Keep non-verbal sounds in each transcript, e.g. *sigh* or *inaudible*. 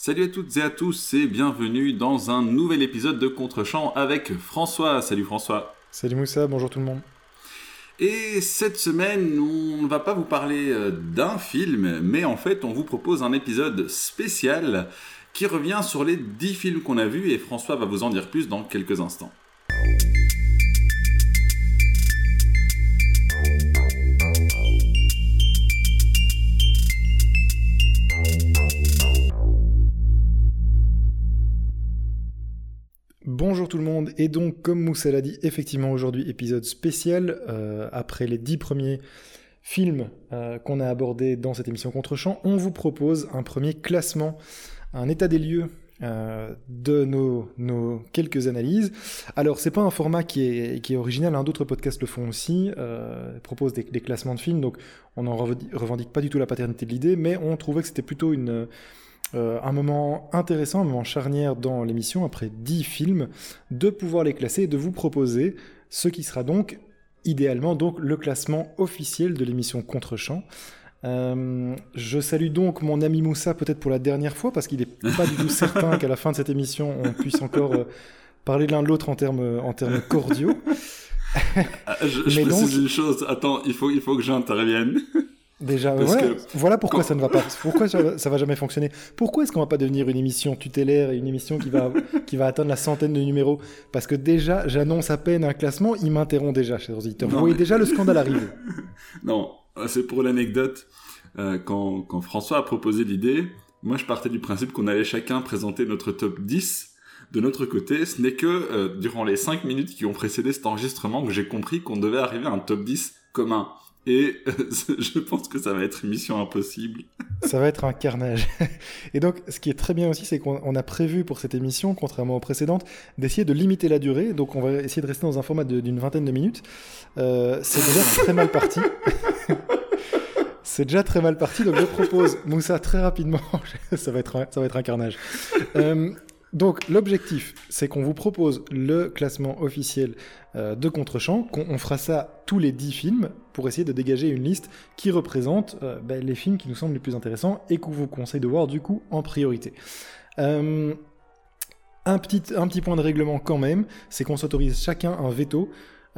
Salut à toutes et à tous et bienvenue dans un nouvel épisode de Contre-champ avec François. Salut François. Salut Moussa, bonjour tout le monde. Et cette semaine, on ne va pas vous parler euh, d'un film, mais en fait, on vous propose un épisode spécial qui revient sur les 10 films qu'on a vus et François va vous en dire plus dans quelques instants. Tout le monde, et donc comme Moussa l'a dit, effectivement aujourd'hui épisode spécial, euh, après les dix premiers films euh, qu'on a abordés dans cette émission Contre-champ, on vous propose un premier classement, un état des lieux euh, de nos, quelques analyses. Alors c'est pas un format qui est, original, hein, d'autres podcasts le font aussi, proposent des, des, classements de films, donc on n'en revendique pas du tout la paternité de l'idée, mais on trouvait que c'était plutôt une euh, un moment intéressant, un moment charnière dans l'émission, après 10 films, de pouvoir les classer et de vous proposer ce qui sera donc idéalement donc le classement officiel de l'émission Contre-champ. Euh, je salue donc mon ami Moussa peut-être pour la dernière fois parce qu'il n'est pas du tout *laughs* certain qu'à la fin de cette émission on puisse encore euh, parler l'un de l'autre en termes en termes cordiaux. Ah, je, je précise une chose. Attends, il faut il faut que j'intervienne. Déjà, voilà pourquoi ça ne va pas. Pourquoi ça, va jamais fonctionner? Pourquoi est-ce qu'on va pas devenir une émission tutélaire et une émission qui va, qui va atteindre la centaine de numéros? Parce que déjà, j'annonce à peine un classement, il m'interrompt déjà, chers auditeurs. Vous voyez déjà le scandale arriver. *laughs* non, c'est pour l'anecdote. Euh, quand, quand François a proposé l'idée, moi je partais du principe qu'on allait chacun présenter notre top 10 de notre côté, ce n'est que euh, durant les 5 minutes qui ont précédé cet enregistrement que j'ai compris qu'on devait arriver à un top 10 commun. Et *laughs* je pense que ça va être mission impossible. Ça va être un carnage. *laughs* Et donc, ce qui est très bien aussi, c'est qu'on a prévu pour cette émission, contrairement aux précédentes, d'essayer de limiter la durée. Donc, on va essayer de rester dans un format d'une vingtaine de minutes. Euh, c'est déjà très mal parti. *laughs* c'est déjà très mal parti. Donc, je propose, Moussa, très rapidement, ça, va être un, ça va être un carnage. Euh, donc l'objectif, c'est qu'on vous propose le classement officiel euh, de Contre-champ, qu'on fera ça tous les 10 films pour essayer de dégager une liste qui représente euh, ben, les films qui nous semblent les plus intéressants et qu'on vous conseille de voir du coup en priorité. Euh, un, petit, un petit point de règlement quand même, c'est qu'on s'autorise chacun un veto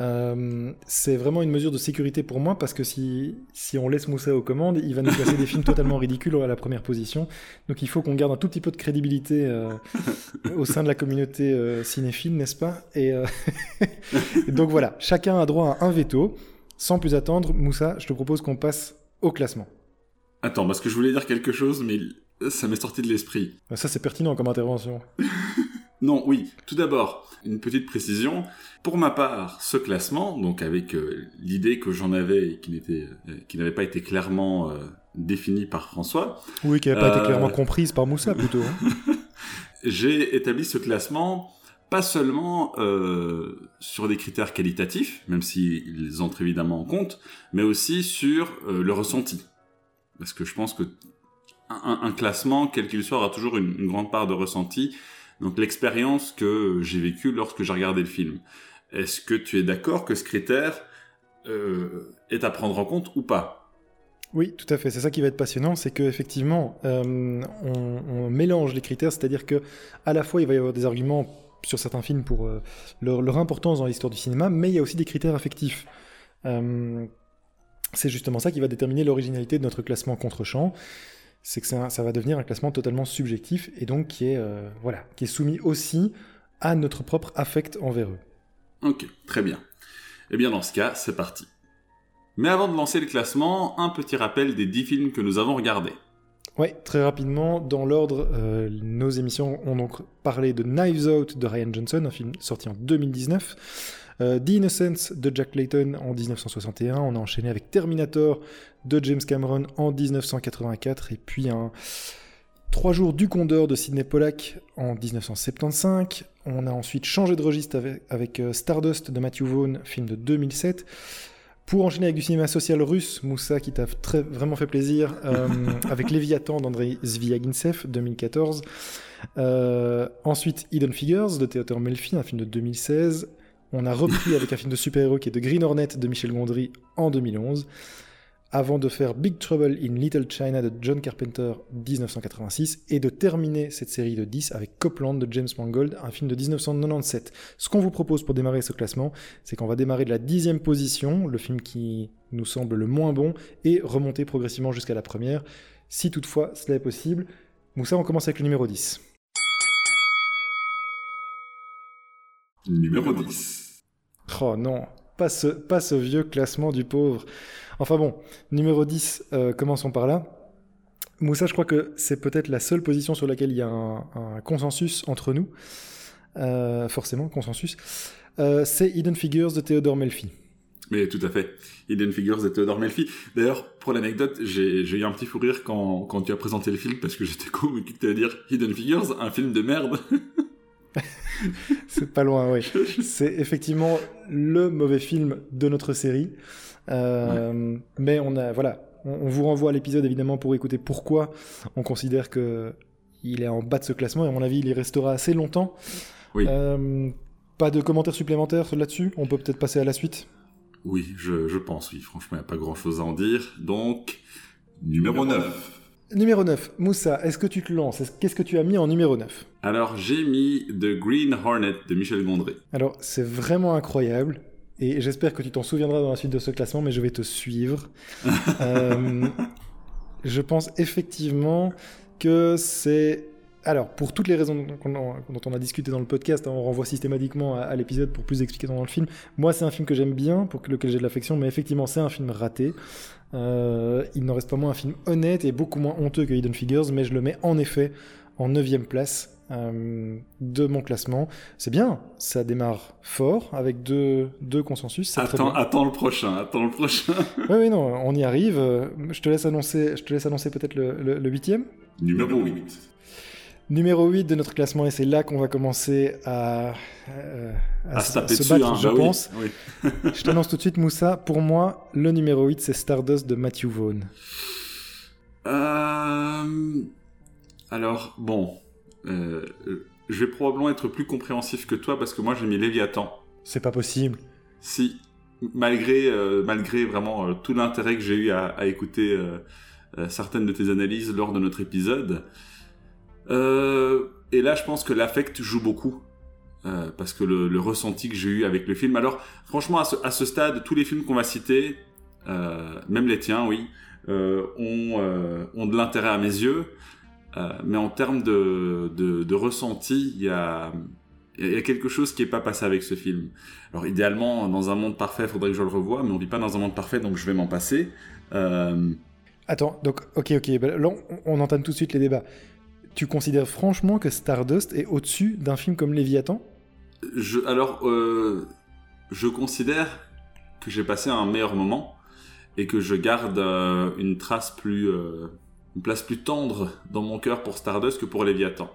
euh, c'est vraiment une mesure de sécurité pour moi parce que si, si on laisse Moussa aux commandes, il va nous placer des films totalement *laughs* ridicules à la première position. Donc il faut qu'on garde un tout petit peu de crédibilité euh, au sein de la communauté euh, cinéphile, n'est-ce pas? *laughs* Et, donc voilà, chacun a droit à un veto. Sans plus attendre, Moussa, je te propose qu'on passe au classement. Attends, parce que je voulais dire quelque chose, mais ça m'est sorti de l'esprit. Ça c'est pertinent comme intervention. *laughs* non, oui. Tout d'abord, une petite précision. Pour ma part, ce classement, donc avec euh, l'idée que j'en avais et qui n'était, euh, qui n'avait pas été clairement euh, définie par François. Oui, qui n'avait pas été clairement comprise par Moussa plutôt. Hein. *laughs* J'ai établi ce classement pas seulement sur des critères qualitatifs, même s'ils entrent évidemment en compte, mais aussi sur le ressenti. Parce que je pense que un, classement, quel qu'il soit, aura toujours une, grande part de ressenti donc l'expérience que j'ai vécue lorsque j'ai regardé le film. Est-ce que tu es d'accord que ce critère euh, est à prendre en compte ou pas? Oui, tout à fait. C'est ça qui va être passionnant, c'est qu'effectivement, euh, on, on, mélange les critères, c'est-à-dire que à la fois il va y avoir des arguments sur certains films pour euh, leur, importance dans l'histoire du cinéma, mais il y a aussi des critères affectifs. Euh, c'est justement ça qui va déterminer l'originalité de notre classement contre-champ c'est que ça, va devenir un classement totalement subjectif et donc qui est, euh, qui est soumis aussi à notre propre affect envers eux. Ok, très bien. Eh bien dans ce cas, c'est parti. Mais avant de lancer le classement, un petit rappel des 10 films que nous avons regardés. Oui, très rapidement, dans l'ordre, euh, nos émissions ont donc parlé de Knives Out de Ryan Johnson, un film sorti en 2019. Euh, The Innocence de Jack Clayton en 1961. On a enchaîné avec Terminator de James Cameron en 1984. Et puis un Trois jours du Condor de Sidney Pollack en 1975. On a ensuite changé de registre avec, euh, Stardust de Matthew Vaughn, film de 2007. Pour enchaîner avec du cinéma social russe, Moussa, qui t'a vraiment fait plaisir, *laughs* euh, avec Léviathan d'Andrei Zviagintsev, 2014. ensuite, Hidden Figures de Theodore Melfi, un film de 2016. On a repris avec un film de super-héros qui est de Green Hornet de Michel Gondry en 2011. Avant de faire Big Trouble in Little China de John Carpenter 1986 et de terminer cette série de 10 avec Copland de James Mangold, un film de 1997. Ce qu'on vous propose pour démarrer ce classement, c'est qu'on va démarrer de la dixième position, le film qui nous semble le moins bon, et remonter progressivement jusqu'à la première, si toutefois cela est possible. Moussa, on commence avec le numéro 10. Numéro 10. Oh non, pas ce, pas ce vieux classement du pauvre. Enfin bon, numéro 10, euh, commençons par là. Moussa, je crois que c'est peut-être la seule position sur laquelle il y a un, consensus entre nous. Euh, forcément, consensus. Euh, c'est Hidden Figures de Theodore Melfi. Mais tout à fait. Hidden Figures de Theodore Melfi. D'ailleurs, pour l'anecdote, j'ai eu un petit fou rire quand, quand tu as présenté le film parce que j'étais *laughs* convaincu que tu allais dire Hidden Figures, un film de merde. *laughs* c'est pas loin, oui. *laughs* C'est effectivement le mauvais film de notre série. Euh, mais on a, voilà, on, vous renvoie à l'épisode évidemment pour écouter pourquoi on considère que il est en bas de ce classement. Et à mon avis, il y restera assez longtemps. Oui. Euh, pas de commentaires supplémentaires là-dessus? On peut peut-être passer à la suite? Oui, je, je pense, oui. Franchement, il n'y a pas grand-chose à en dire. Donc, numéro 9. Numéro 9, Moussa, est-ce que tu te lances? Qu'est-ce que tu as mis en numéro 9 Alors, j'ai mis The Green Hornet de Michel Gondry. Alors, c'est vraiment incroyable. Et j'espère que tu t'en souviendras dans la suite de ce classement, mais je vais te suivre. *laughs* Euh, je pense effectivement que c'est... Alors, pour toutes les raisons dont on a discuté dans le podcast, hein, on renvoie systématiquement à, l'épisode pour plus expliquer dans le film. Moi, c'est un film que j'aime bien, pour lequel j'ai de l'affection, mais effectivement, c'est un film raté. Euh, il n'en reste pas moins un film honnête et beaucoup moins honteux que Hidden Figures, mais je le mets en effet en 9 place euh, de mon classement. C'est bien, ça démarre fort avec deux, deux consensus. Attends, attends le prochain, attends le prochain. *laughs* oui, oui, non, on y arrive. Je te laisse annoncer, je te laisse annoncer peut-être le, huitième. Numéro 8 numéro 8 de notre classement et c'est là qu'on va commencer à, euh, à, se, battre, hein, je bah pense. *laughs* je t'annonce tout de suite, Moussa. Pour moi, le numéro 8, c'est Stardust de Matthew Vaughn. Euh... Alors, bon. Euh, je vais probablement être plus compréhensif que toi parce que moi, j'ai mis Léviathan. C'est pas possible. Si. Malgré, euh, malgré vraiment tout l'intérêt que j'ai eu à, à écouter certaines de tes analyses lors de notre épisode, euh, et là, je pense que l'affect joue beaucoup. Euh, parce que le, ressenti que j'ai eu avec le film. Alors, franchement, à ce, stade, tous les films qu'on va citer, euh, même les tiens, oui, ont, ont, de l'intérêt à mes yeux. Mais en termes de, de, ressenti, il y a, y a quelque chose qui n'est pas passé avec ce film. Alors, idéalement, dans un monde parfait, il faudrait que je le revoie, mais on vit pas dans un monde parfait, donc je vais m'en passer. Attends, donc, ok, ok, ben, là, on entame tout de suite les débats. Tu considères franchement que Stardust est au-dessus d'un film comme Léviathan? Je, Alors, euh, je considère que j'ai passé un meilleur moment et que je garde euh, une trace plus, euh, une place plus tendre dans mon cœur pour Stardust que pour Léviathan.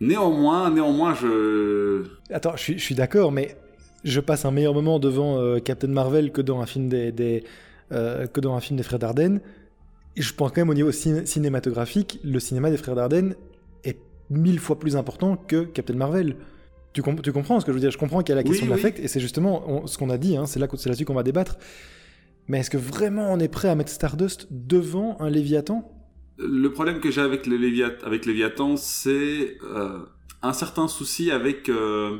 Néanmoins, néanmoins, je. Attends, je suis, d'accord, mais je passe un meilleur moment devant Captain Marvel que dans un film des, des que dans un film des frères Dardenne je pense quand même au niveau cinématographique, le cinéma des frères Dardenne est mille fois plus important que Captain Marvel. Tu, tu comprends ce que je veux dire? Je comprends qu'il y a la question de l'affect, et c'est justement ce qu'on a dit, hein, c'est là, là-dessus qu'on va débattre. Mais est-ce que vraiment on est prêt à mettre Stardust devant un Léviathan? Le problème que j'ai avec, le avec Léviathan, c'est euh, un certain souci avec, euh,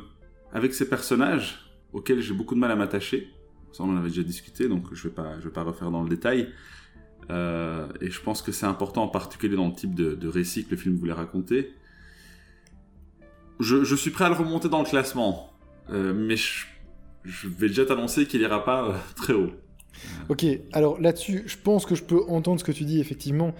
avec ces personnages auxquels j'ai beaucoup de mal à m'attacher. Ça, on en avait déjà discuté, donc je ne vais, pas, je refaire dans le détail. Euh, et je pense que c'est important, en particulier dans le type de, récit que le film voulait raconter. Je, suis prêt à le remonter dans le classement, mais je, vais déjà t'annoncer qu'il ira pas *laughs* très haut. Ok, alors là-dessus, je pense que je peux entendre ce que tu dis, effectivement,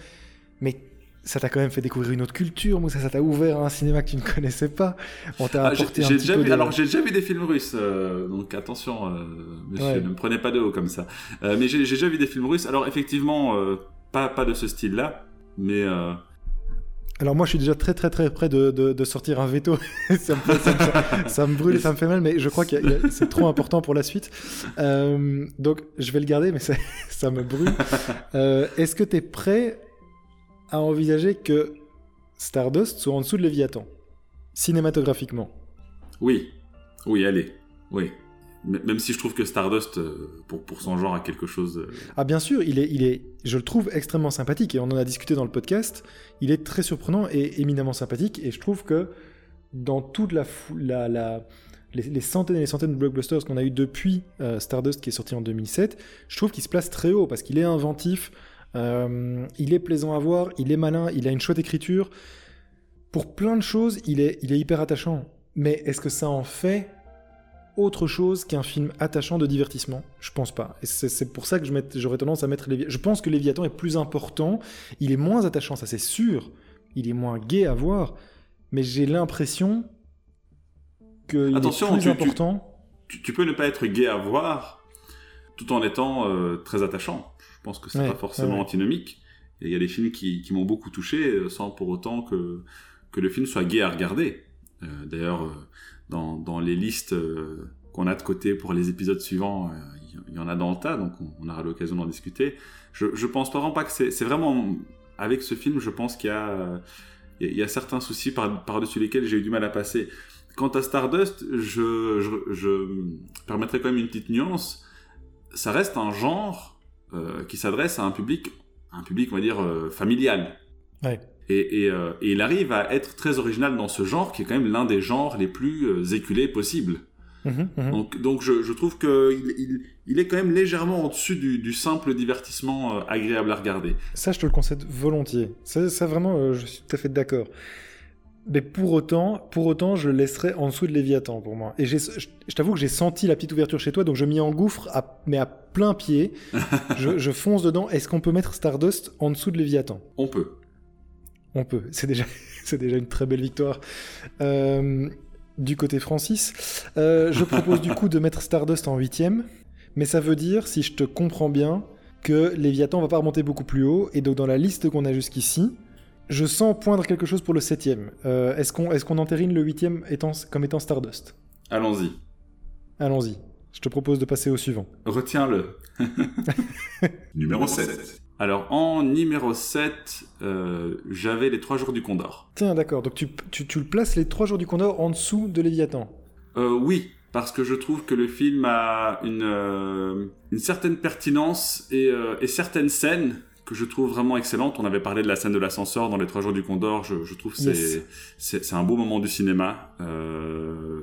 mais ça t'a quand même fait découvrir une autre culture, moi ça t'a ouvert à un cinéma que tu ne connaissais pas. On t'a ah, apporté un petit peu Alors j'ai déjà vu des films russes, euh, donc attention, euh, monsieur, ne me prenez pas de haut comme ça. Euh, mais j'ai déjà vu des films russes. Alors effectivement, pas pas de ce style-là, mais alors moi je suis déjà très très très près de, de, sortir un veto, *laughs* ça, me, ça, me, brûle, ça me fait mal, mais je crois que c'est trop important pour la suite. donc je vais le garder, mais ça *laughs* me brûle. Est-ce que tu es prêt à envisager que Stardust soit en dessous de Léviathan, cinématographiquement. Oui, oui, allez, oui. même si je trouve que Stardust, pour, pour son genre, a quelque chose. Ah, bien sûr, il est, il est, je le trouve extrêmement sympathique et on en a discuté dans le podcast. Il est très surprenant et éminemment sympathique et je trouve que dans toute la, la, la les, centaines et les centaines de blockbusters qu'on a eu depuis Stardust qui est sorti en 2007, je trouve qu'il se place très haut parce qu'il est inventif, il est plaisant à voir, il est malin, il a une chouette écriture. Pour plein de choses, il est, il est hyper attachant. Mais est-ce que ça en fait autre chose qu'un film attachant de divertissement? Je pense pas. Et c'est pour ça que j'aurais tendance à mettre Léviathan. Je pense que Léviathan est plus important. Il est moins attachant, ça c'est sûr. Il est moins gai à voir. Mais j'ai l'impression qu'il est plus important. Tu, peux ne pas être gai à voir tout en étant euh, très attachant. Je pense que c'est pas forcément antinomique. Il y a des films qui, qui m'ont beaucoup touché euh, sans pour autant que, que le film soit gai à regarder. Euh, d'ailleurs, dans, dans les listes euh, qu'on a de côté pour les épisodes suivants, euh, il y en a dans le tas, donc on, aura l'occasion d'en discuter. Je, je pense vraiment pas que c'est vraiment avec ce film, je pense qu'il y a il y, a certains soucis par-dessus lesquels j'ai eu du mal à passer. Quant à Stardust, je, je, je, permettrai quand même une petite nuance. Ça reste un genre euh, qui s'adresse à un public, un public on va dire familial. Ouais. Euh, et, il arrive à être très original dans ce genre, qui est quand même l'un des genres les plus euh, éculés possibles. Mhm, mhm. Donc, donc je, trouve qu'il il, est quand même légèrement au-dessus du, simple divertissement euh, agréable à regarder. Ça, je te le concède volontiers. Ça, ça vraiment, je suis tout à fait d'accord. Mais pour autant, pour autant, je le laisserai en dessous de Léviathan pour moi. Et je, je t'avoue que j'ai senti la petite ouverture chez toi, donc je m'y engouffre, à, mais à plein pied. je, je fonce dedans. Est-ce qu'on peut mettre Stardust en dessous de Léviathan? On peut. On peut. C'est déjà, *laughs* c'est déjà une très belle victoire. Euh, du côté Francis, euh, je propose du coup de mettre Stardust en huitième, mais ça veut dire, si je te comprends bien, que Léviathan va pas remonter beaucoup plus haut, et donc dans la liste qu'on a jusqu'ici, je sens poindre quelque chose pour le septième. Euh, est-ce qu'on est qu'on entérine le huitième étant, comme étant Stardust? Allons-y. Allons-y. Je te propose de passer au suivant. Retiens-le. *laughs* Numéro 7. Alors, en numéro 7, euh, j'avais les 3 jours du Condor. Tiens, d'accord. Donc, tu, tu, le places les 3 jours du Condor en dessous de Léviathan euh, Oui, parce que je trouve que le film a une, euh, une certaine pertinence et, et, certaines scènes que je trouve vraiment excellentes. On avait parlé de la scène de l'ascenseur dans les 3 jours du Condor. Je, je trouve que c'est un beau moment du cinéma,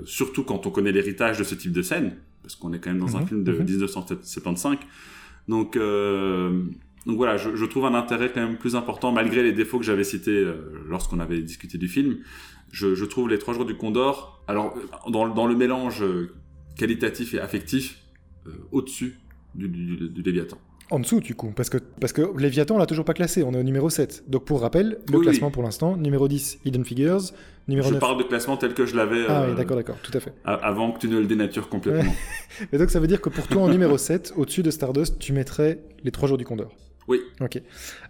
surtout quand on connaît l'héritage de ce type de scène, parce qu'on est quand même dans un mhm, film de 1975. Mhm. Donc donc voilà, je, trouve un intérêt quand même plus important, malgré les défauts que j'avais cités euh, lorsqu'on avait discuté du film. Je, trouve les trois jours du Condor, alors dans, le mélange euh, qualitatif et affectif, euh, au-dessus du, du, Léviathan. En dessous, du coup, parce que, parce que Léviathan, on l'a toujours pas classé, on est au numéro 7. Donc pour rappel, le classement pour l'instant, numéro 10, Hidden Figures, numéro je 9... parle de classement tel que je l'avais... Ah oui, d'accord, d'accord, tout à fait. Avant que tu ne le dénatures complètement. *laughs* Et donc ça veut dire que pour toi, en numéro 7, *laughs* au-dessus de Stardust, tu mettrais les trois jours du Condor. Oui. Ok.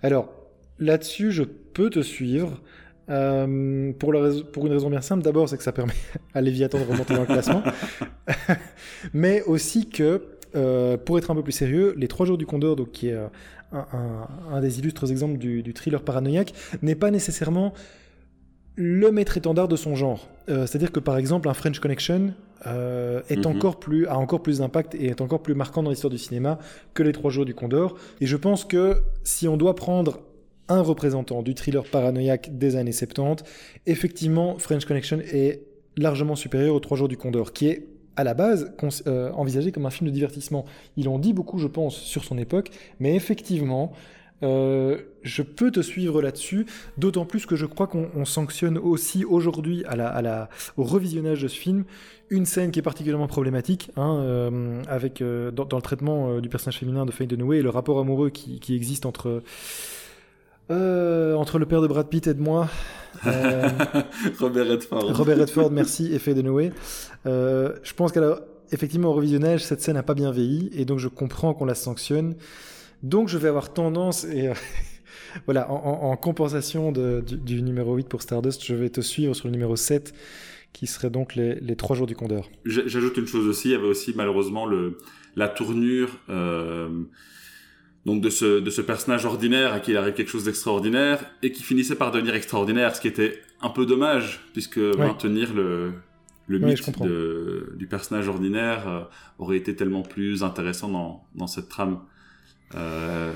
Alors, là-dessus, je peux te suivre. Euh, pour, pour, une raison bien simple, d'abord, c'est que ça permet *laughs* à Léviathan de remonter dans le classement. Mais aussi que, euh, pour être un peu plus sérieux, Les Trois Jours du Condor, donc, qui est euh, un, des illustres exemples du, du thriller paranoïaque, n'est pas nécessairement le maître étendard de son genre. C'est-à-dire que, par exemple, un French Connection euh, est mhm. encore plus, a encore plus d'impact et est encore plus marquant dans l'histoire du cinéma que les trois jours du Condor. Et je pense que si on doit prendre un représentant du thriller paranoïaque des années 70, effectivement, French Connection est largement supérieur aux trois jours du Condor, qui est à la base euh, envisagé comme un film de divertissement. Ils en dit beaucoup, je pense, sur son époque, mais effectivement, euh, je peux te suivre là-dessus, d'autant plus que je crois qu'on sanctionne aussi aujourd'hui à la, au revisionnage de ce film une scène qui est particulièrement problématique, hein, euh, avec dans, le traitement du personnage féminin de Faye Dunaway et le rapport amoureux qui existe entre entre le père de Brad Pitt et de moi. *laughs* Robert Redford. Robert Redford, merci, et Faye Dunaway. je pense qu'effectivement effectivement au revisionnage, cette scène n'a pas bien vieilli, et donc je comprends qu'on la sanctionne. Donc je vais avoir tendance, et euh, *laughs* voilà, en, compensation du, numéro 8 pour Stardust, je vais te suivre sur le numéro 7, qui serait donc les, les 3 jours du Condor. J'ajoute une chose aussi, il y avait aussi malheureusement le, la tournure euh, donc de ce, de ce personnage ordinaire à qui il arrive quelque chose d'extraordinaire, et qui finissait par devenir extraordinaire, ce qui était un peu dommage, puisque maintenir le le Ouais, mythe de- du personnage ordinaire euh, aurait été tellement plus intéressant dans, dans cette trame. Euh,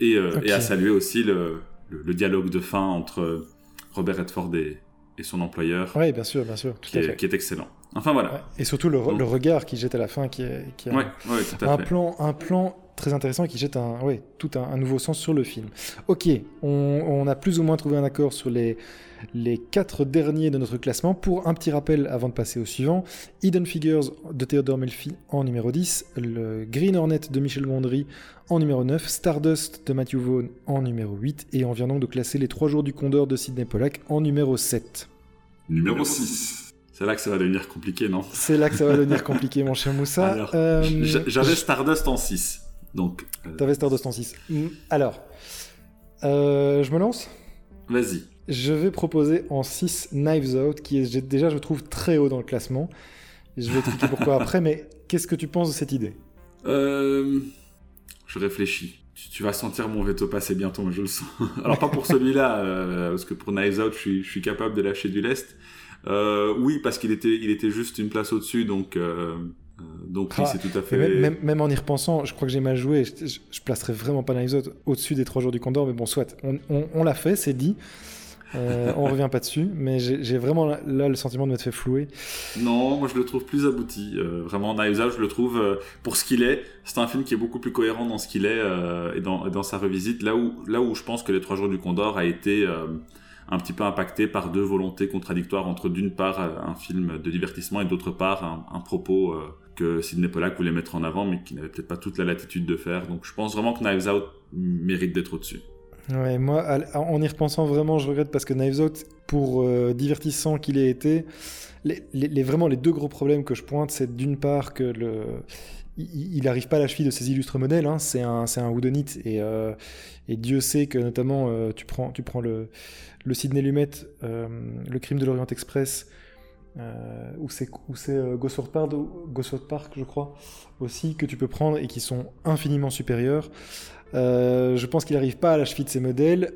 et, euh, et à saluer aussi le, le, le dialogue de fin entre Robert Redford et, et son employeur, Oui, bien sûr, bien sûr, tout qui, à est, fait. qui est excellent. Enfin voilà. Ouais. Et surtout le, Donc- le regard qui jette à la fin, qui est, qui Ouais, ouais, à un fait. plan, un plan très intéressant qui jette un, ouais, tout un, un nouveau sens sur le film. Ok, on, on a plus ou moins trouvé un accord sur les, les quatre derniers de notre classement. Pour un petit rappel avant de passer au suivant, Hidden Figures de Theodore Melfi en numéro 10, le Green Hornet de Michel Gondry en numéro 9, Stardust de Matthew Vaughn en numéro 8, et on vient donc de classer les trois jours du Condor de Sidney Pollack en numéro 7. Numéro 6. C'est là que ça va devenir compliqué, non? C'est là que ça va devenir compliqué, mon cher Moussa. Euh, J'avais Stardust en 6. Donc, euh, T'avais Stardust en 6. Mm, Alors, euh, je me lance vas-y. Je vais proposer en 6 Knives Out, qui est déjà, je trouve, très haut dans le classement. Je vais expliquer pourquoi *laughs* après, mais qu'est-ce que tu penses de cette idée? Euh, je réfléchis. Tu, tu vas sentir mon veto passer bientôt, mais je le sens. *laughs* Alors pas pour *laughs* celui-là, euh, parce que pour Knives Out, je suis, je suis capable de lâcher du lest. Euh, oui, parce qu'il était, il était juste une place au-dessus, donc, euh, donc oui, Ah, c'est tout à fait. même, même- même en y repensant, je crois que j'ai mal joué. Je, je, je placerai vraiment pas Out au-dessus des 3 jours du Condor, mais bon, soit. On, on- on l'a fait, c'est dit. Euh, on *laughs* revient pas dessus, mais j'ai vraiment là, là le sentiment de m'être fait flouer. Non, moi je le trouve plus abouti. Euh, vraiment, Knives Out, je le trouve euh, pour ce qu'il est. C'est un film qui est beaucoup plus cohérent dans ce qu'il est et, dans, et dans sa revisite. Là où, là où je pense que Les Trois Jours du Condor a été un petit peu impacté par deux volontés contradictoires entre d'une part un film de divertissement et d'autre part un, un propos que Sidney Pollack voulait mettre en avant mais qui n'avait peut-être pas toute la latitude de faire. Donc je pense vraiment que Knives Out mérite d'être au-dessus. Ouais, moi, en y repensant vraiment, je regrette parce que Knives Out, pour euh, divertissant qu'il ait été, les, vraiment les deux gros problèmes que je pointe, c'est d'une part que le, il il arrive pas à la cheville de ses illustres modèles, hein, c'est un, un whodunit et, euh, et Dieu sait que notamment euh, tu prends, tu prends le, le Sidney Lumet, le crime de l'Orient Express, euh, ou c'est euh, Park, je crois, aussi que tu peux prendre et qui sont infiniment supérieurs. Euh, je pense qu'il n'arrive pas à la cheville de ses modèles.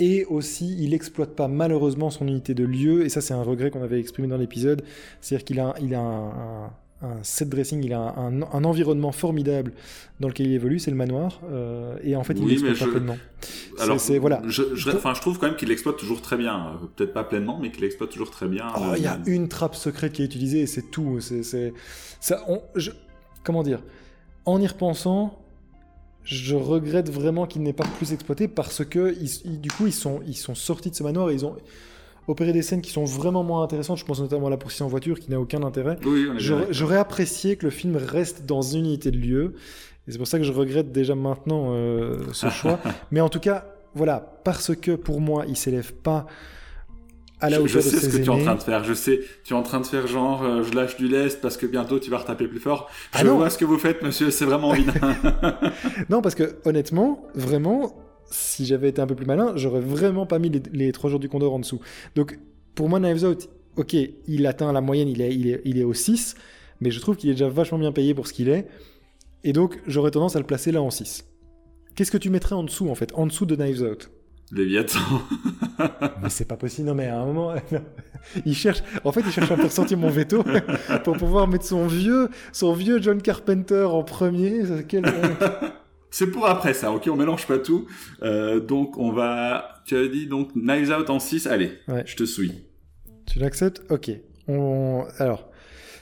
Et aussi, il exploite pas malheureusement son unité de lieu. Et ça, c'est un regret qu'on avait exprimé dans l'épisode. C'est-à-dire qu'il a, il a un- un set dressing, il a un, un- un environnement formidable dans lequel il évolue, c'est le manoir. Euh, et en fait, il Oui, l'exploite pas pleinement. Alors, c'est- voilà. je, je, trouve quand même qu'il l'exploite toujours très bien. Euh, Peut-être pas pleinement, mais qu'il l'exploite toujours très bien. Oh, Euh, il y a une trappe secrète qui est utilisée et c'est tout. C'est, ça, on- comment dire En y repensant, je regrette vraiment qu'il n'ait pas plus exploité parce que ils- ils- du coup ils sont, ils sont sortis de ce manoir et ils ont opéré des scènes qui sont vraiment moins intéressantes. Je pense notamment à la poursuite en voiture qui n'a aucun intérêt. Oui, J'aurais, apprécié que le film reste dans une unité de lieu. Et c'est pour ça que je regrette déjà maintenant euh, ce *laughs* choix. Mais en tout cas, voilà, parce que pour moi, il s'élève pas à la hauteur je sais de ce que tu es en train de faire. Je sais, tu es en train de faire genre, euh, je lâche du lest parce que bientôt tu vas retaper plus fort. Ah je vois ce que vous faites, monsieur. C'est vraiment *laughs* vilain. Non, parce que honnêtement, vraiment, si j'avais été un peu plus malin, j'aurais vraiment pas mis les, les 3 jours du Condor en dessous. Donc, pour moi, Knives Out, ok, il atteint la moyenne, il est, il est, il est au 6, mais je trouve qu'il est déjà vachement bien payé pour ce qu'il est. Et donc, j'aurais tendance à le placer là en 6. Qu'est-ce que tu mettrais en dessous, en fait, en dessous de Knives Out? Léviathan. *laughs* Mais c'est pas possible, non, mais à un moment, *laughs* il cherche, en fait, il cherche à faire sortir mon veto *laughs* pour pouvoir mettre son vieux, son vieux John Carpenter en premier. Quel. C'est pour après ça, ok On mélange pas tout. Euh, donc on va. Tu as dit donc Knives Out en 6. Allez, Ouais. je te suis. Tu l'acceptes? Ok. On... Alors,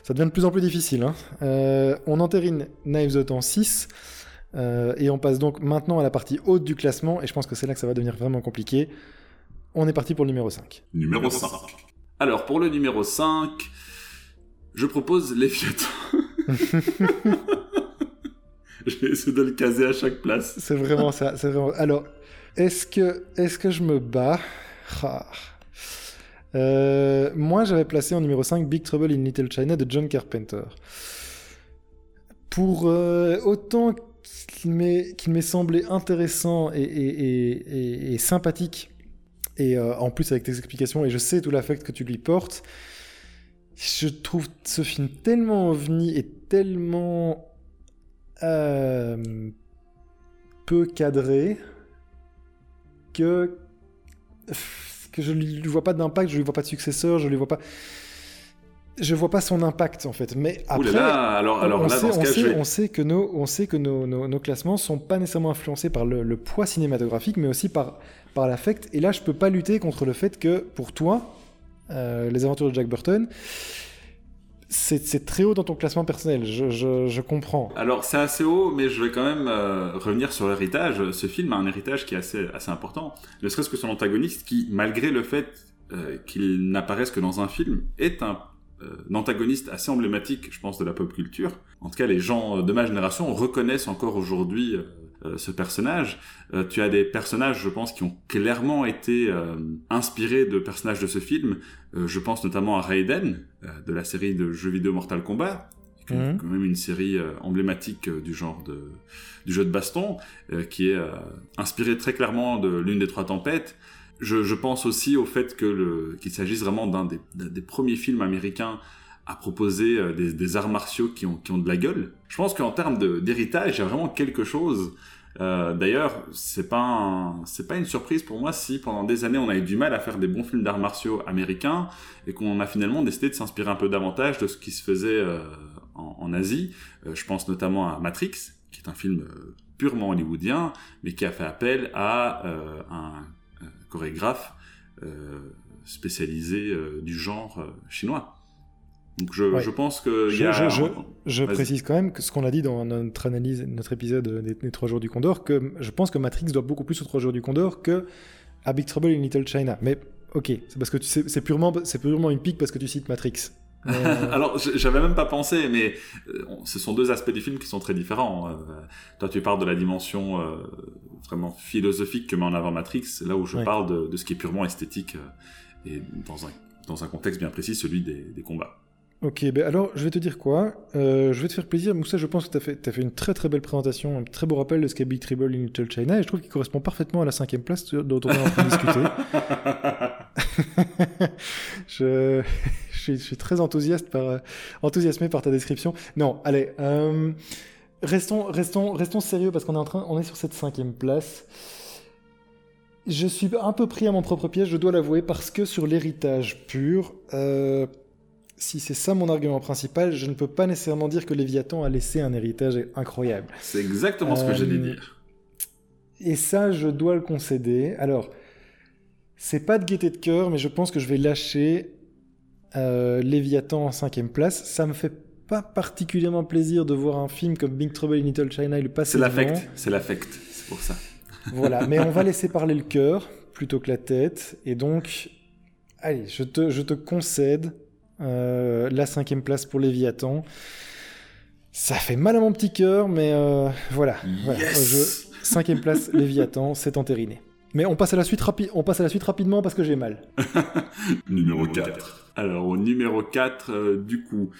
ça devient de plus en plus difficile. hein. Euh, on entérine Knives Out en 6. euh, et on passe donc maintenant à la partie haute du classement. Et je pense que c'est là que ça va devenir vraiment compliqué. On est parti pour le numéro 5. Numéro 5. Alors pour le numéro 5, je propose Léviathan. *laughs* je vais essayer de le caser à chaque place. C'est vraiment ça. Alors, est-ce que, est que je me bats? Ah. Euh, Moi, j'avais placé en numéro 5 Big Trouble in Little China de John Carpenter. Pour euh, autant qu'il m'ait m'ait semblé intéressant et sympathique, et euh, en plus avec tes explications, et je sais tout l'affect que tu lui portes, je trouve ce film tellement ovni et tellement euh, peu cadré que que je lui vois pas d'impact, je lui vois pas de successeur, je lui vois pas. je vois pas son impact en fait. Mais après, alors, alors on, là, sait, dans ce on, cas, sait, je vais- on sait que nos, on sait que nos, nos, nos classements sont pas nécessairement influencés par le, le poids cinématographique, mais aussi par, par l'affect. Et là, je peux pas lutter contre le fait que pour toi, euh, les aventures de Jack Burton, c'est très haut dans ton classement personnel. Je, comprends. Alors c'est assez haut, mais je vais quand même euh, revenir sur l'héritage. Ce film a un héritage qui est assez, important. Ne serait-ce que son antagoniste, qui, malgré le fait euh, qu'il n'apparaisse que dans un film, est un, euh, un antagoniste assez emblématique, je pense, de la pop culture. En tout cas, les gens euh, de ma génération reconnaissent encore aujourd'hui euh, euh, ce personnage. Euh, tu as des personnages, je pense, qui ont clairement été euh, inspirés de personnages de ce film. Euh, je pense notamment à Raiden, euh, de la série de jeux vidéo Mortal Kombat, qui est Mhm. quand même une série euh, emblématique euh, du genre de, du jeu de baston, euh, qui est euh, inspirée très clairement de l'une des trois tempêtes. Je, je pense aussi au fait que qu'il s'agisse vraiment d'un des, d'un des premiers films américains à proposer euh, des, arts martiaux qui ont, qui ont de la gueule. Je pense qu'en termes d'héritage, il y a vraiment quelque chose. Euh, D'ailleurs, c'est pas pas une surprise pour moi si pendant des années on a eu du mal à faire des bons films d'arts martiaux américains et qu'on a finalement décidé de s'inspirer un peu davantage de ce qui se faisait euh, en, Asie. Je pense notamment à Matrix, qui est un film purement hollywoodien, mais qui a fait appel à un, chorégraphe spécialisé du genre chinois. Donc je, Ouais. je pense que il y Je, a... je- je- je précise quand même que ce qu'on a dit dans notre analyse, notre épisode des, des Trois Jours du Condor, que je pense que Matrix doit beaucoup plus aux Trois Jours du Condor que à Big Trouble in Little China. Mais ok, c'est parce que tu sais, c'est purement, c'est purement une pique parce que tu cites Matrix. *laughs* Mais, euh, Alors, j'avais même pas pensé, mais euh, ce sont deux aspects du film qui sont très différents. Euh, toi, tu parles de la dimension euh, vraiment philosophique que met en avant Matrix, là où je Ouais. parle de, de ce qui est purement esthétique euh, et dans un, dans un contexte bien précis, celui des, des combats. Ok, ben alors je vais te dire quoi Euh, Je vais te faire plaisir, Moussa. Je pense que tu as fait, fait une très très belle présentation, un très beau rappel de ce qu'est Big Trouble in Little China, et je trouve qu'il correspond parfaitement à la cinquième place dont on est en train de discuter. *laughs* je, *laughs* je, suis, je suis très enthousiaste par, euh, enthousiasmé par ta description. Non, allez, euh, restons, restons, restons sérieux parce qu'on est en train, on est sur cette cinquième place. Je suis un peu pris à mon propre piège, je dois l'avouer, parce que sur l'héritage pur, euh, si c'est ça mon argument principal, je ne peux pas nécessairement dire que Léviathan a laissé un héritage incroyable. C'est exactement ce que Euh, j'allais dire. Et ça, je dois le concéder. Alors, c'est pas de gaieté de cœur, mais je pense que je vais lâcher euh, Léviathan en cinquième place. Ça me fait pas particulièrement plaisir de voir un film comme Big Trouble in Little China et le passer C'est l'affect, c'est l'affect, c'est pour ça. *laughs* Voilà, mais on va laisser parler le cœur plutôt que la tête. Et donc, allez, je te, je te concède euh, la cinquième place pour Léviathan. Ça fait mal à mon petit cœur, mais euh, voilà. voilà. Yes Je- cinquième place, *laughs* Léviathan, c'est entériné. Mais on passe à la suite, rapi- on passe à la suite rapidement parce que j'ai mal. *laughs* Numéro 4. Alors, au numéro 4, euh, du coup,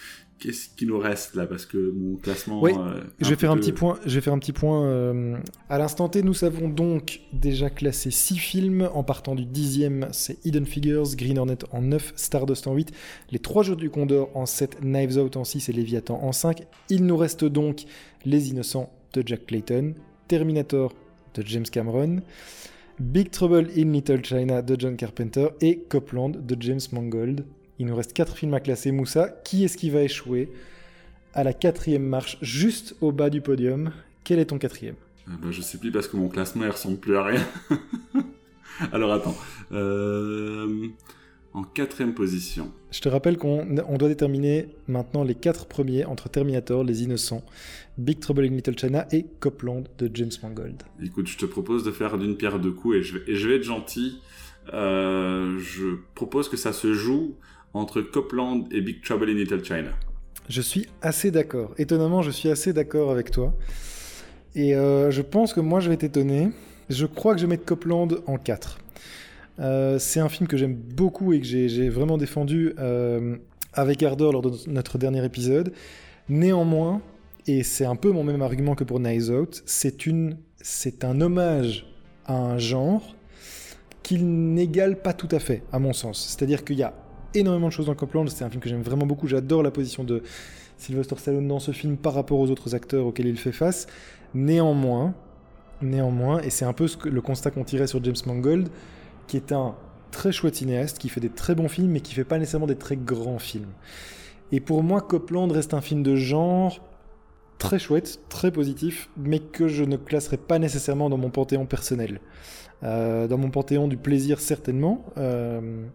qu'est-ce qui nous reste là Parce que mon classement... Oui, euh, Je vais faire un petit point. Je vais faire un petit point. euh, à l'instant T, nous avons donc déjà classé 6 films. En partant du dixième, c'est Hidden Figures, Green Hornet en 9, Stardust en 8, Les Trois Jeux du Condor en 7, Knives Out en 6 et Léviathan en 5. Il nous reste donc Les Innocents de Jack Clayton, Terminator de James Cameron, Big Trouble in Little China de John Carpenter et Copland de James Mangold. Il nous reste 4 films à classer. Moussa, qui est-ce qui va échouer à la quatrième marche, juste au bas du podium? Quel est ton quatrième? Euh, bah, je sais plus parce que mon classement il ressemble plus à rien. *laughs* Alors attends. Euh, En quatrième position. Je te rappelle qu'on on doit déterminer maintenant les quatre premiers entre Terminator, Les Innocents, Big Trouble in Little China et Copland de James Mangold. Écoute, je te propose de faire d'une pierre deux coups et je vais, et je vais être gentil. Euh, je propose que ça se joue entre Copland et Big Trouble in Little China. Je suis assez d'accord. Étonnamment, je suis assez d'accord avec toi. Et euh, je pense que moi, je vais t'étonner. Je crois que je vais mettre Copland en 4. Euh, c'est un film que j'aime beaucoup et que j'ai vraiment défendu euh, avec ardeur lors de notre dernier épisode. Néanmoins, et c'est un peu mon même argument que pour Knives Out, c'est un hommage à un genre qu'il n'égale pas tout à fait, à mon sens. C'est-à-dire qu'il y a énormément de choses dans Copland. C'est un film que j'aime vraiment beaucoup. J'adore la position de Sylvester Stallone dans ce film par rapport aux autres acteurs auxquels il fait face. Néanmoins, néanmoins, et c'est un peu le constat qu'on tirait sur James Mangold, qui est un très chouette cinéaste, qui fait des très bons films, mais qui fait pas nécessairement des très grands films. Et pour moi, Copland reste un film de genre très chouette, très positif, mais que je ne classerai pas nécessairement dans mon panthéon personnel. Euh, dans mon panthéon du plaisir, certainement. Euh,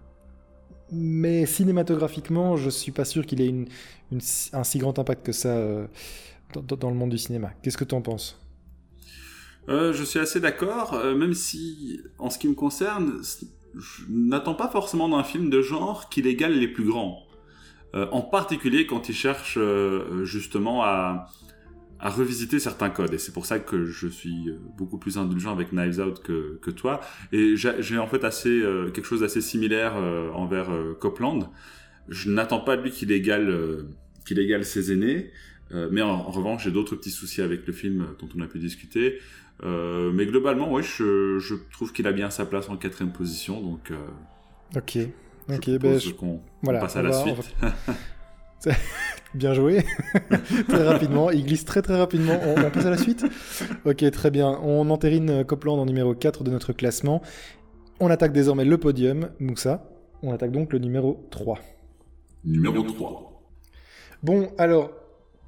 mais cinématographiquement, je suis pas sûr qu'il ait un si grand impact que ça euh, dans, dans, le monde du cinéma. Qu'est-ce que tu en penses Je suis assez d'accord, même si, en ce qui me concerne, je n'attends pas forcément d'un film de genre qu'il égale les plus grands. en particulier quand il cherche justement à, à revisiter certains codes. Et c'est pour ça que je suis euh, beaucoup plus indulgent avec Knives Out que, que toi. Et j'ai en fait assez euh, quelque chose d'assez similaire euh, envers Copland. Je n'attends pas de lui qu'il égale qu'il égale ses aînés. Mais en, revanche j'ai d'autres petits soucis avec le film dont on a pu discuter. Mais globalement oui je, je trouve qu'il a bien sa place en quatrième position. Donc ok. ok ben, qu'on voilà, passe à la suite *laughs* Bien joué. *laughs* très rapidement. Il glisse très très rapidement. On, passe à la suite Ok, très bien. On entérine Copland en numéro 4 de notre classement. On attaque désormais le podium. Moussa, on attaque donc le numéro 3. Numéro 3. Bon, alors,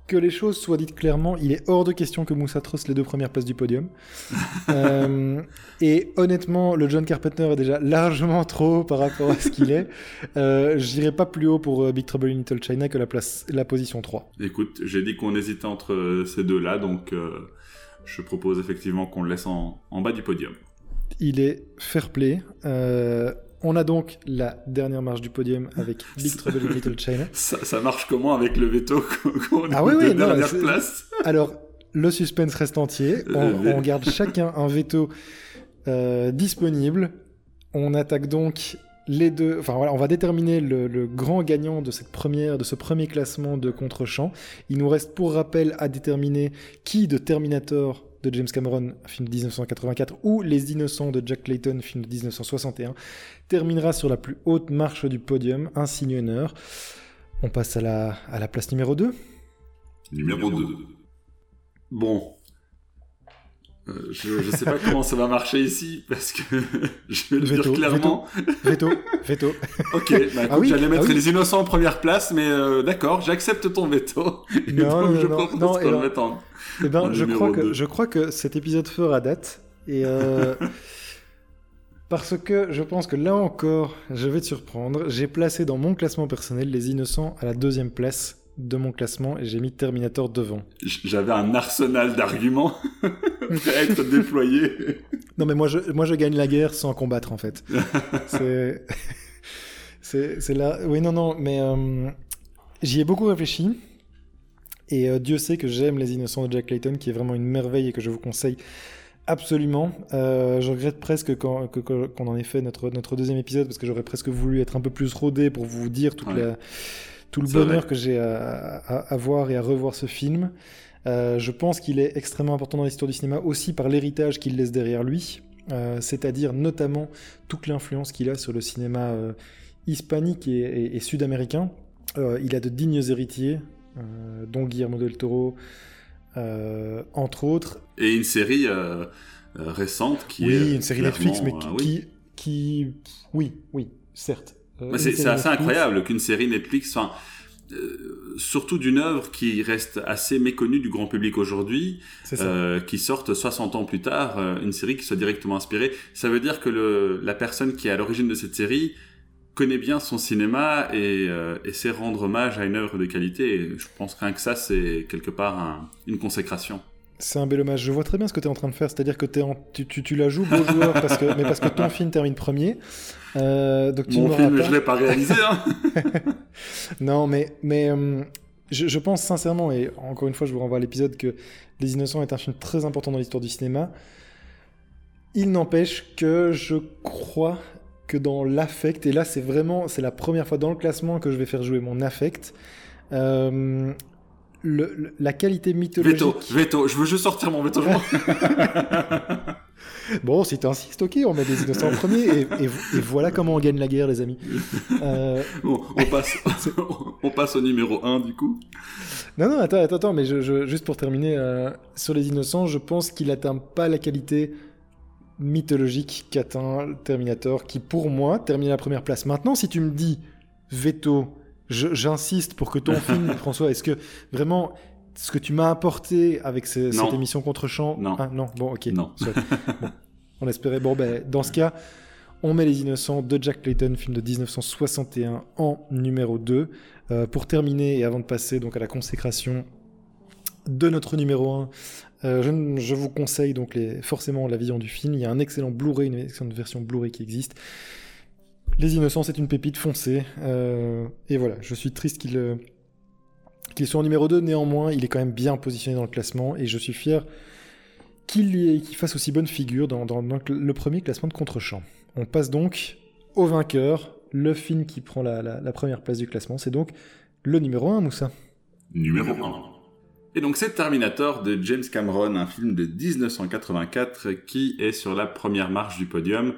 que les choses soient dites clairement, il est hors de question que Moussa trosse les deux premières places du podium. *laughs* Euh, et honnêtement, le John Carpenter est déjà largement trop haut par rapport à ce qu'il est. Euh, J'irai pas plus haut pour euh, Big Trouble in Little China que la, place, la position 3. Écoute, j'ai dit qu'on hésitait entre ces deux-là, donc je propose effectivement qu'on le laisse en, en, bas du podium. Il est fair play. On a donc la dernière marche du podium avec *laughs* Big Trouble in Little China. Ça, marche comment avec le veto *laughs* qu'on ah oui, oui, dernière place? Alors, le suspense reste entier. On, garde chacun un veto euh, disponible. On attaque donc les deux. Enfin voilà, on va déterminer le, le, grand gagnant de cette première, de ce premier classement de contre-champ. Il nous reste pour rappel à déterminer qui de Terminator de James Cameron, film de 1984, ou Les Innocents de Jack Clayton, film de 1961, terminera sur la plus haute marche du podium, un signe honneur. On passe à la, à la place numéro 2. Numéro 2. Bon. Euh, je ne sais pas *laughs* comment ça va marcher ici, parce que *laughs* je vais le dire clairement. Veto, veto. *laughs* ok, bah, ah j'allais ah mettre les innocents en première place, mais euh, d'accord, j'accepte ton veto. non, non, je non, non, le eh ben, je, crois que, je crois que cet épisode fera date. Et euh, parce que je pense que là encore, je vais te surprendre. J'ai placé dans mon classement personnel les innocents à la deuxième place de mon classement et j'ai mis Terminator devant. J'avais un arsenal d'arguments *laughs* prêt à être *laughs* déployé. Non mais moi je, moi je gagne la guerre sans combattre en fait. *laughs* c'est c'est là. Oui non non mais euh, j'y ai beaucoup réfléchi et euh, Dieu sait que j'aime Les Innocents de Jack Clayton, qui est vraiment une merveille et que je vous conseille absolument. Euh, je regrette presque qu'on en ait fait notre, notre deuxième épisode, parce que j'aurais presque voulu être un peu plus rodé pour vous dire toute la, tout le bonheur que j'ai à, à, voir et à revoir ce film. Euh, je pense qu'il est extrêmement important dans l'histoire du cinéma aussi par l'héritage qu'il laisse derrière lui, c'est-à-dire notamment toute l'influence qu'il a sur le cinéma hispanique et, et sud-américain. il a de dignes héritiers, euh, dont Guillermo del Toro, euh, entre autres. Et une série euh, récente qui oui, est. Oui, une série Netflix, mais qui, qui, Oui, oui, certes. C'est assez incroyable qu'une série Netflix. Enfin, surtout d'une œuvre qui reste assez méconnue du grand public aujourd'hui, euh, qui sorte 60 ans plus tard, une série qui soit directement inspirée. Ça veut dire que le, la personne qui est à l'origine de cette série connaît bien son cinéma et, euh, sait rendre hommage à une œuvre de qualité. Et je pense rien que ça, c'est quelque part une consécration. C'est un bel hommage. Je vois très bien ce que tu es en train de faire. C'est-à-dire que es en... tu, tu, la joues beau joueur, parce que... mais parce que ton film termine premier. Euh, donc tu Mon film, pas... je l'ai pas réalisé. Hein *laughs* non, mais, mais euh, je, je, pense sincèrement, et encore une fois, je vous renvoie à l'épisode, que Les Innocents est un film très important dans l'histoire du cinéma. Il n'empêche que je crois que dans l'affect. Et là, c'est vraiment, c'est la première fois dans le classement que je vais faire jouer mon affect. Euh, le, la qualité mythologique. Veto, veto, je veux juste sortir mon veto. *laughs* bon, si tu insistes, ok, on met des innocents en premier et, et, voilà comment on gagne la guerre, les amis. *laughs* Euh... Bon, on passe, *laughs* on passe au numéro 1 du coup. Non, non, attends, attends, attends mais je, je, juste pour terminer, euh, sur les innocents, je pense qu'il atteint pas la qualité mythologique qu'atteint Terminator, qui pour moi termine à la première place. Maintenant, si tu me dis veto, j'insiste pour que ton *laughs* film, François, est-ce que vraiment ce que tu m'as apporté avec cette émission contre-champ. Non. Ah, non, bon, ok. Non. on espérait. Bon, ben, dans ce cas, on met Les Innocents de Jack Clayton, film de 1961, en numéro 2. Euh, pour terminer, et avant de passer donc à la consécration de notre numéro 1, euh, je, vous conseille donc les, forcément la vision du film. Il y a un excellent Blu-ray, une excellente version Blu-ray qui existe. Les Innocents, c'est une pépite foncée. Euh, et voilà, je suis triste qu'il qu'il soit en numéro 2, néanmoins, il est quand même bien positionné dans le classement et je suis fier qu'il fasse aussi bonne figure dans, le premier classement de contre-champ. On passe donc au vainqueur, le film qui prend la, première place du classement, c'est donc le numéro 1, Moussa. Numéro 1. Et donc c'est Terminator de James Cameron, un film de 1984 qui est sur la première marche du podium.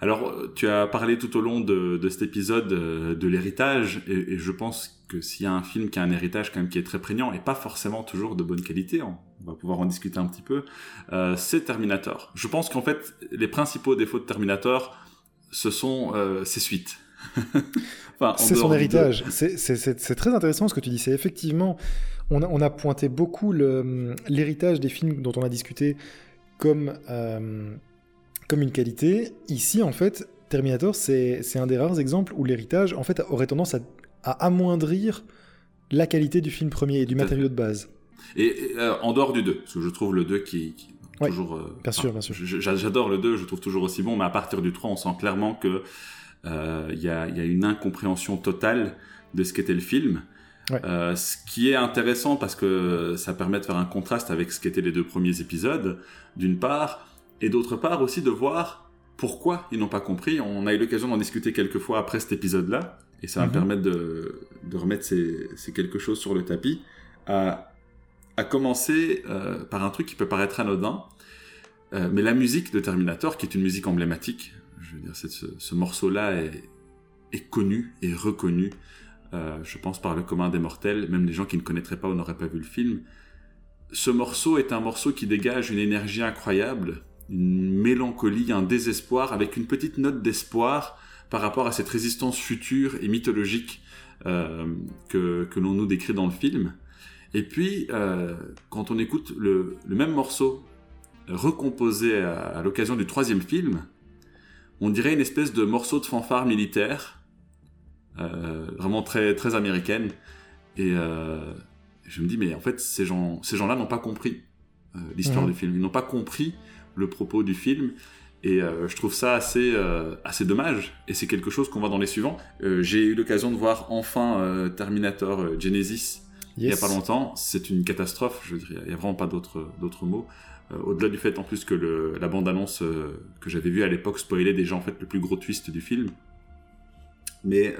Alors, tu as parlé tout au long de, cet épisode euh, de l'héritage, et, je pense que s'il y a un film qui a un héritage quand même qui est très prégnant, et pas forcément toujours de bonne qualité, on, va pouvoir en discuter un petit peu, euh, c'est Terminator. Je pense qu'en fait, les principaux défauts de Terminator, ce sont euh, ses suites. *laughs* c'est son héritage. C'est très intéressant ce que tu dis. C'est effectivement, on a, on a, pointé beaucoup l'héritage des films dont on a discuté comme comme une qualité. Ici, en fait, Terminator, c'est un des rares exemples où l'héritage, en fait, aurait tendance à, amoindrir la qualité du film premier et du matériau de base. Et, euh, en dehors du 2, parce que je trouve le 2 qui, toujours... Euh, bien sûr, bien sûr. J'adore le 2, je trouve toujours aussi bon, mais à partir du 3, on sent clairement que euh, il y, a, y, a, une incompréhension totale de ce qu'était le film. ce qui est intéressant parce que ça permet de faire un contraste avec ce qu'étaient les deux premiers épisodes, d'une part, et d'autre part aussi de voir pourquoi ils n'ont pas compris. On a eu l'occasion d'en discuter quelques fois après cet épisode-là, et ça va me mhm. permettre de, de remettre ces, ces, quelque chose sur le tapis, à, à commencer euh, par un truc qui peut paraître anodin, euh, mais la musique de Terminator, qui est une musique emblématique, je veux dire, ce, ce morceau-là est, est, connu et reconnu, euh, je pense, par le commun des mortels, même les gens qui ne connaîtraient pas ou n'auraient pas vu le film. Ce morceau est un morceau qui dégage une énergie incroyable, une mélancolie, un désespoir, avec une petite note d'espoir par rapport à cette résistance future et mythologique euh, que, l'on nous décrit dans le film. Et puis, euh, quand on écoute le, même morceau recomposé à, l'occasion du troisième film, on dirait une espèce de morceau de fanfare militaire, euh, vraiment très, très américaine. Et je me dis, mais en fait, ces gens-là ces gens n'ont pas compris l'histoire mmh. du film. Ils n'ont pas compris le propos du film. Et euh, je trouve ça assez, euh, assez dommage. Et c'est quelque chose qu'on voit dans les suivants. Euh, j'ai eu l'occasion de voir enfin Terminator Genesis il n'y a pas longtemps. C'est une catastrophe. Je dire, il n'y a vraiment pas d'autres mots. Au-delà du fait en plus que le, la bande-annonce que j'avais vue à l'époque spoilait déjà en fait le plus gros twist du film. Mais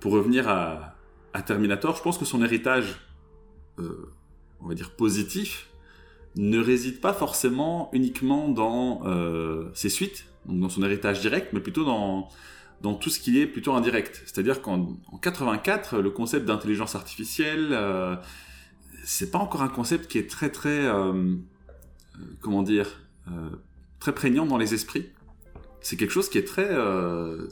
pour revenir à, à, Terminator, je pense que son héritage, on va dire positif, ne réside pas forcément uniquement dans euh, ses suites, donc dans son héritage direct, mais plutôt dans, tout ce qui est plutôt indirect. C'est-à-dire qu'en 84, le concept d'intelligence artificielle, euh, c'est pas encore un concept qui est très très, euh, euh, comment dire, très prégnant dans les esprits. C'est quelque chose qui est très,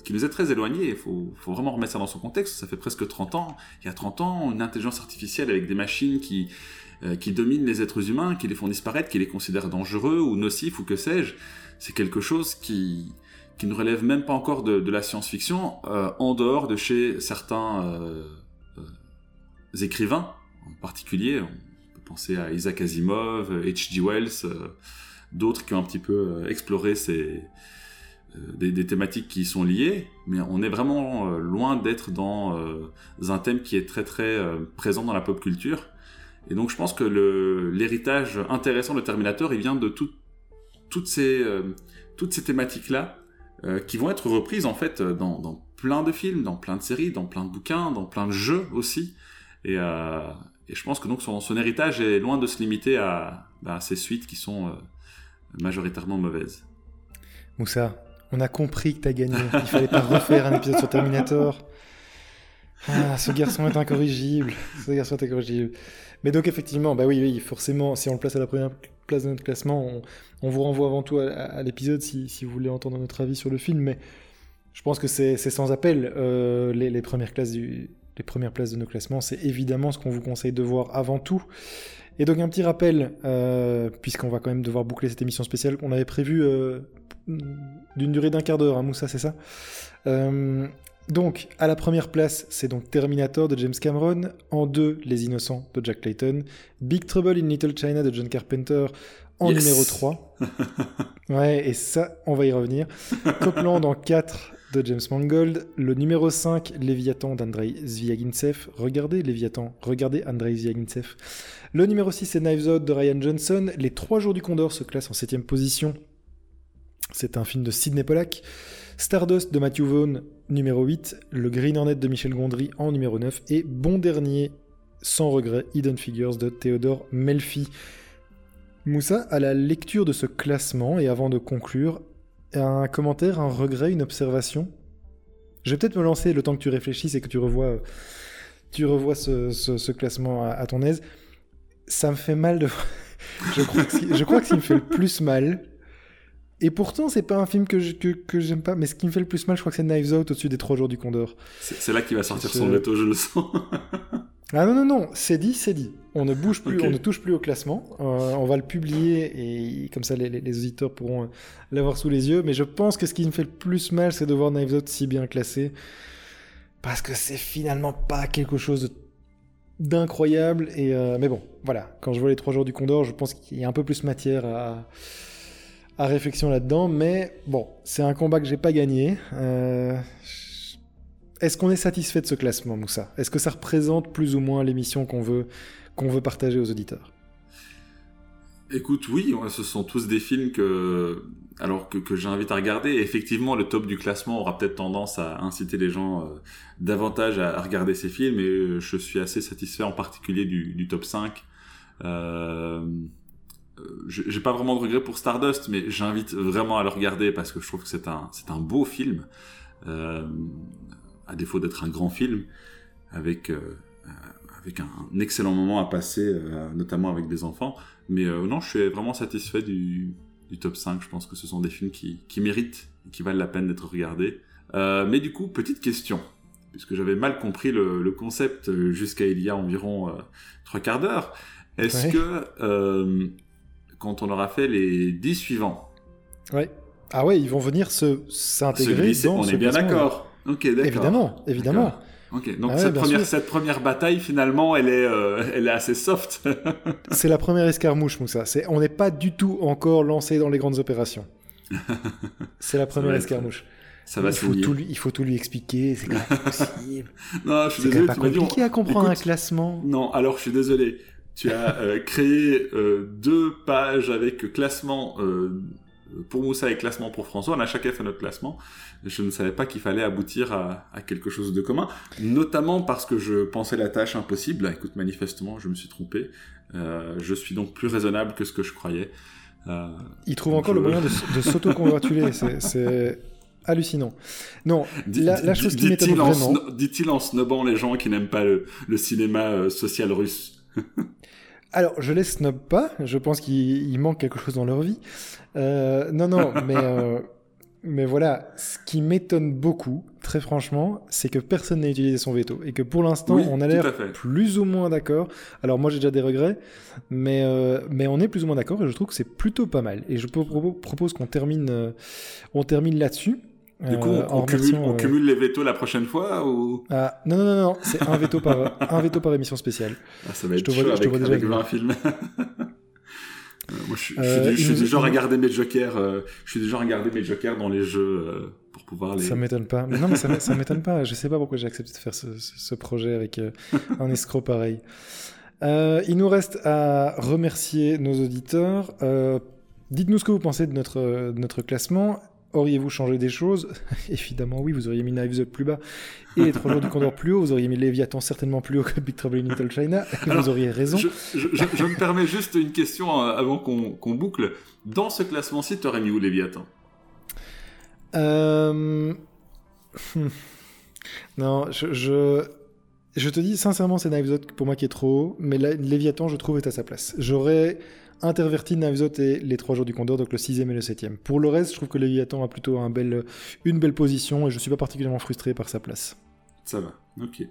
qui nous est très éloigné. Il faut, vraiment remettre ça dans son contexte. Ça fait presque 30 ans. Il y a 30 ans, une intelligence artificielle avec des machines qui qui dominent les êtres humains, qui les font disparaître, qui les considèrent dangereux ou nocifs ou que sais-je, c'est quelque chose qui, qui ne relève même pas encore de, la science-fiction, euh, en dehors de chez certains euh, écrivains, en particulier, on peut penser à Isaac Asimov, H.G. Wells, d'autres qui ont un petit peu exploré ces, des, des, thématiques qui y sont liées, mais on est vraiment loin d'être dans un thème qui est très très présent dans la pop culture et donc je pense que l'héritage intéressant de Terminator, il vient de toutes ces, euh, ces thématiques-là, euh, qui vont être reprises en fait dans, plein de films, dans plein de séries, dans plein de bouquins, dans plein de jeux aussi. Et, euh, je pense que donc son, héritage est loin de se limiter à, ces suites qui sont majoritairement mauvaises. Moussa, on a compris que tu as gagné. Il fallait pas refaire un épisode sur Terminator. Ah, ce garçon est incorrigible. Ce garçon est incorrigible. Mais donc effectivement, bah oui, oui, forcément, si on le place à la première place de notre classement, on, vous renvoie avant tout à, l'épisode si, vous voulez entendre notre avis sur le film. Mais Je pense que c'est sans appel. Euh, les, premières premières places de nos classements, c'est évidemment ce qu'on vous conseille de voir avant tout. Et donc un petit rappel, euh, puisqu'on va quand même devoir boucler cette émission spéciale qu'on avait prévue euh, d'une durée d'un quart d'heure, hein, Moussa, c'est ça? Donc, à la première place, c'est donc Terminator de James Cameron. En deux, Les Innocents de Jack Clayton. Big Trouble in Little China de John Carpenter en numéro 3. *laughs* ouais, et ça, on va y revenir. Copland en 4 de James Mangold. Le numéro 5, Léviathan d'Andrei Zviagintsev. Regardez Léviathan, regardez Andrei Zviagintsev. Le numéro 6, c'est Knives Out de Ryan Johnson. Les 3 jours du Condor se classent en 7 position. C'est un film de Sidney Pollack. Stardust de Matthew Vaughn, numéro 8. Le Green Hornet de Michel Gondry en numéro 9. Et bon dernier, sans regret, Hidden Figures de Theodore Melfi. Moussa, à la lecture de ce classement, et avant de conclure, un commentaire, un regret, une observation? Je vais peut-être me lancer le temps que tu réfléchisses et que tu revois, tu revois ce, classement à, ton aise. Ça me fait mal de... *laughs* je crois que ce qui me fait le plus mal, et pourtant, c'est pas un film que, que, j'aime pas, mais ce qui me fait le plus mal, je crois que c'est Knives Out au-dessus des trois jours du Condor. C'est là qu'il va sortir son veto, je le sens. *laughs* Ah non, non, non, c'est dit, c'est dit. On ne bouge plus, on ne touche plus au classement. Euh, on va le publier et comme ça les, auditeurs pourront euh, l'avoir sous les yeux. Mais je pense que ce qui me fait le plus mal, c'est de voir Knives Out si bien classé. Parce que c'est finalement pas quelque chose d'incroyable. Et euh, mais bon, voilà. Quand je vois les trois jours du Condor, je pense qu'il y a un peu plus matière à, à réflexion là-dedans. Mais bon, c'est un combat que j'ai pas gagné. Euh, est-ce qu'on est satisfait de ce classement, Moussa? Est-ce que ça représente plus ou moins l'émission qu'on veut, veut partager aux auditeurs? Écoute, oui, ce sont tous des films que, alors que, j'invite à regarder. effectivement, le top du classement aura peut-être tendance à inciter les gens euh, davantage à, regarder ces films. Et euh, je suis assez satisfait, en particulier du, top 5. Euh, j'ai pas vraiment de regret pour Stardust, mais j'invite vraiment à le regarder parce que je trouve que c'est un, c'est un beau film. Euh, à défaut d'être un grand film, avec, euh, avec un, excellent moment à passer, euh, notamment avec des enfants. Mais euh, non, je suis vraiment satisfait du, du, top 5. Je pense que ce sont des films qui, qui méritent qui valent la peine d'être regardés. mais du coup, petite question, puisque j'avais mal compris le, le concept jusqu'à il y a environ trois quarts d'heure. Est-ce que quand on aura fait les 10 suivants, ouais. Ah ouais, ils vont venir se s'intégrer dans On est bien d'accord. Ok, d'accord. Évidemment, évidemment. Ok, donc ah cette, première, cette, première, bataille, finalement, elle est, euh, elle est assez soft. *laughs* c'est la première escarmouche, Moussa. On n'est pas du tout encore lancé dans les grandes opérations. *laughs* c'est la première escarmouche. Ça va il, faut tout lui, il faut tout lui expliquer, c'est *laughs* quand même possible. non, je suis désolé. C'est pas compliqué à comprendre un classement. Non, alors je suis désolé. Tu as euh, créé euh, deux pages avec classement pour Moussa et classement pour François. On a chacun fait notre classement je ne savais pas qu'il fallait aboutir à, quelque chose de commun, notamment parce que je pensais la tâche impossible. Écoute, manifestement, je me suis trompé. Euh, je suis donc plus raisonnable que ce que je croyais. Euh, Il trouve encore le moyen de, s'auto-congratuler. *laughs* C'est hallucinant. Non, la, chose qui m'étonne vraiment... Dit-il en snobant les gens qui n'aiment pas le, cinéma euh, social russe. *laughs* Alors, je les snob pas. Je pense qu'il manque quelque chose dans leur vie. non, non, *laughs* mais mais voilà, ce qui m'étonne beaucoup, très franchement, c'est que personne n'a utilisé son veto. Et que pour l'instant, on a l'air plus ou moins d'accord. Alors moi, j'ai déjà des regrets, mais, euh, mais on est plus ou moins d'accord et je trouve que c'est plutôt pas mal. Et je propose qu'on termine, euh, on termine là-dessus. Du coup, on, euh, cumule, les veto la prochaine fois ou? Ah, Non, non, non, non c'est un veto par *laughs* un veto par émission spéciale. Ah, ça va être je te vois, avec, je te vois déjà avec 20 films. *laughs* Euh, moi, je, suis, euh, du genre à garder mes jokers. Euh, je suis du genre à garder mes jokers dans les jeux pour pouvoir les. Ça m'étonne pas. Mais non, mais ça, m'étonne pas. Je sais pas pourquoi j'ai accepté de faire ce, ce projet avec un escroc pareil. il nous reste à remercier nos auditeurs. Dites-nous ce que vous pensez de notre, de notre classement. Auriez-vous changé des choses? *laughs* Évidemment oui, vous auriez mis Knives Up plus bas et les trois jours du Condor plus haut, vous auriez mis Léviathan certainement plus haut que Big Trouble in Little China, et *laughs* vous auriez raison. Je, me permets juste une question euh, avant qu'on boucle. Dans ce classement-ci, tu aurais mis où Léviathan? Euh... *laughs* Non, je, je, te dis sincèrement, c'est Knives Out pour moi qui est trop haut, mais Léviathan, je trouve, est à sa place. J'aurais Interverti, Knives et Les Trois Jours du Condor, donc le sixième et le septième. Pour le reste, je trouve que Léviathan a plutôt un bel, une belle position et je suis pas particulièrement frustré par sa place. Ça va, ok.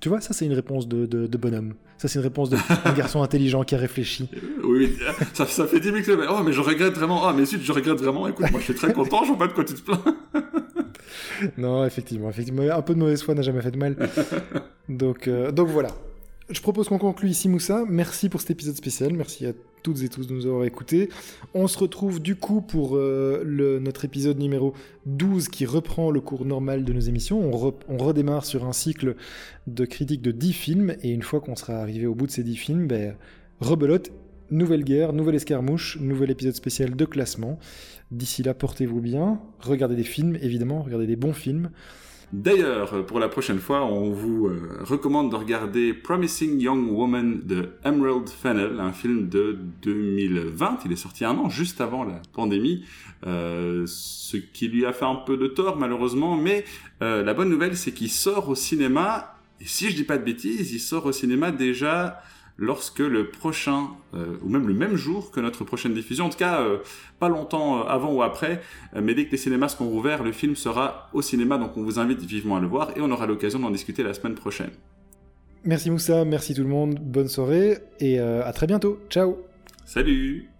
Tu vois, ça c'est une réponse de, de, bonhomme. Ça c'est une réponse d'un *laughs* garçon intelligent qui a réfléchi. Oui, ça, ça fait 10 minutes que... Oh, mais je regrette vraiment. Ah, mais si, je regrette vraiment. Écoute, moi je suis très content, je vois pas de quoi tu te plains. *laughs* non, effectivement, effectivement. Un peu de mauvaise foi n'a jamais fait de mal. *laughs* Donc, euh, donc voilà. Je propose qu'on conclue ici, Moussa. Merci pour cet épisode spécial. Merci à toutes et tous de nous avoir écoutés. On se retrouve du coup pour euh, notre épisode numéro 12 qui reprend le cours normal de nos émissions. On, on redémarre sur un cycle de critiques de 10 films. Et une fois qu'on sera arrivé au bout de ces 10 films, ben, rebelote, nouvelle guerre, nouvelle escarmouche, nouvel épisode spécial de classement. D'ici là, portez-vous bien. Regardez des films, évidemment. Regardez des bons films. D'ailleurs, pour la prochaine fois, on vous euh, recommande de regarder Promising Young Woman de Emerald Fennell, un film de 2020. Il est sorti un an juste avant la pandémie, euh, ce qui lui a fait un peu de tort malheureusement. Mais euh, la bonne nouvelle, c'est qu'il sort au cinéma. Et si je dis pas de bêtises, il sort au cinéma déjà lorsque le prochain, euh, ou même le même jour que notre prochaine diffusion, en tout cas euh, pas longtemps euh, avant ou après, mais dès que les cinémas seront ouverts, le film sera au cinéma, donc on vous invite vivement à le voir et on aura l'occasion d'en discuter la semaine prochaine. Merci Moussa, merci tout le monde, bonne soirée et à très bientôt. Ciao Salut